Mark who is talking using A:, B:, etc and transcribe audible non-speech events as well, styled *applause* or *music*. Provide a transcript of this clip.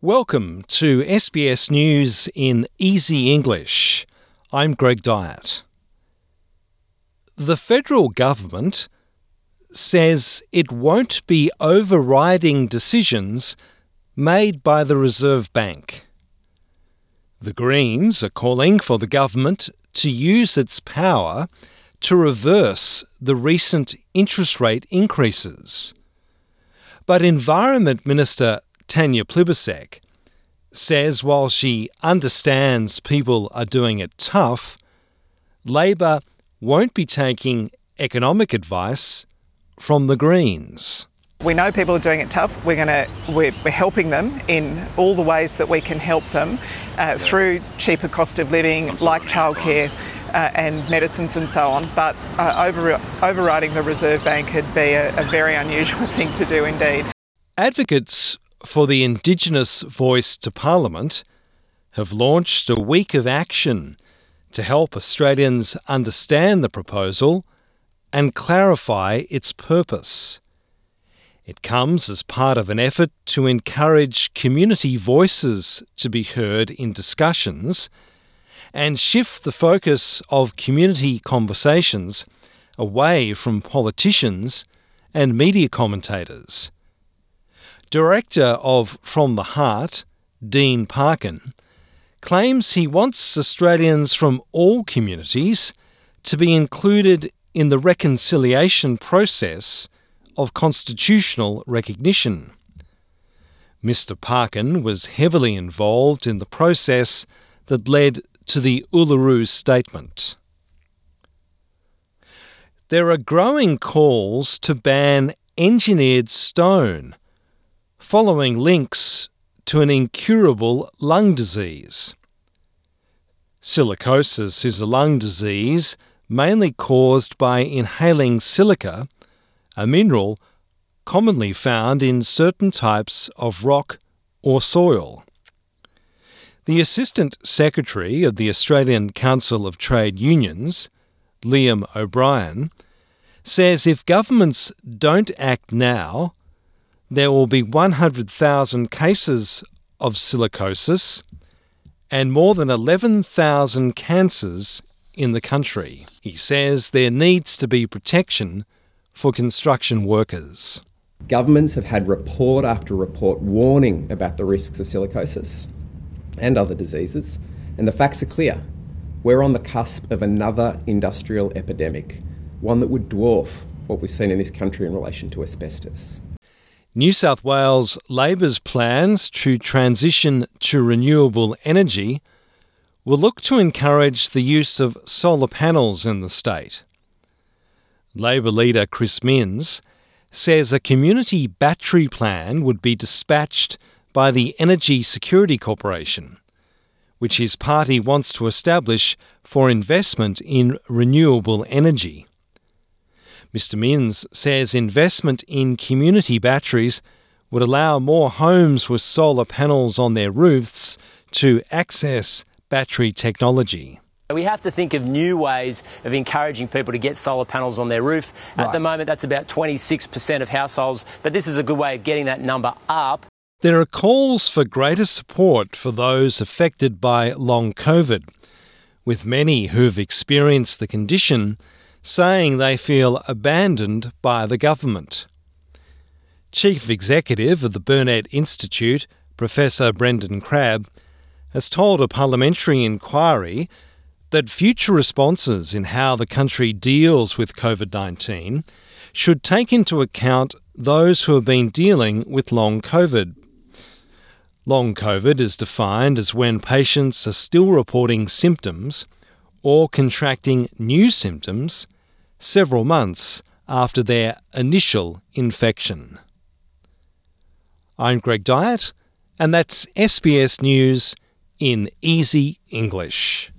A: Welcome to SBS News in Easy English. I'm Greg Dyett. The federal government says it won't be overriding decisions made by the Reserve Bank. The Greens are calling for the government to use its power to reverse the recent interest rate increases. But Environment Minister Tanya Plibersek says while she understands people are doing it tough, Labor won't be taking economic advice from the Greens.
B: We know people are doing it tough. We're going to we're, we're helping them in all the ways that we can help them uh, through cheaper cost of living, like childcare. Uh, and medicines and so on, but uh, over, overriding the Reserve Bank would be a, a very unusual *laughs* thing to do indeed.
A: Advocates for the Indigenous voice to Parliament have launched a week of action to help Australians understand the proposal and clarify its purpose. It comes as part of an effort to encourage community voices to be heard in discussions and shift the focus of community conversations away from politicians and media commentators. Director of From the Heart, Dean Parkin, claims he wants Australians from all communities to be included in the reconciliation process of constitutional recognition. Mr. Parkin was heavily involved in the process that led to the Uluru Statement. There are growing calls to ban engineered stone, following links to an incurable lung disease. Silicosis is a lung disease mainly caused by inhaling silica, a mineral commonly found in certain types of rock or soil. The Assistant Secretary of the Australian Council of Trade Unions, Liam O'Brien, says if governments don't act now, there will be 100,000 cases of silicosis and more than 11,000 cancers in the country. He says there needs to be protection for construction workers.
C: Governments have had report after report warning about the risks of silicosis and other diseases, and the facts are clear. We're on the cusp of another industrial epidemic, one that would dwarf what we've seen in this country in relation to asbestos.
A: New South Wales Labor's plans to transition to renewable energy will look to encourage the use of solar panels in the state. Labor leader Chris Minns says a community battery plan would be dispatched by the Energy Security Corporation, which his party wants to establish for investment in renewable energy. Mr. Minns says investment in community batteries would allow more homes with solar panels on their roofs to access battery technology.
D: We have to think of new ways of encouraging people to get solar panels on their roof. Right. At the moment, that's about 26% of households, but this is a good way of getting that number up.
A: There are calls for greater support for those affected by long COVID, with many who've experienced the condition saying they feel abandoned by the government. Chief Executive of the Burnet Institute, Professor Brendan Crabb, has told a parliamentary inquiry that future responses in how the country deals with COVID 19 should take into account those who have been dealing with long COVID. Long COVID is defined as when patients are still reporting symptoms or contracting new symptoms several months after their initial infection. I'm Greg Dyett, and that's SBS News in easy English.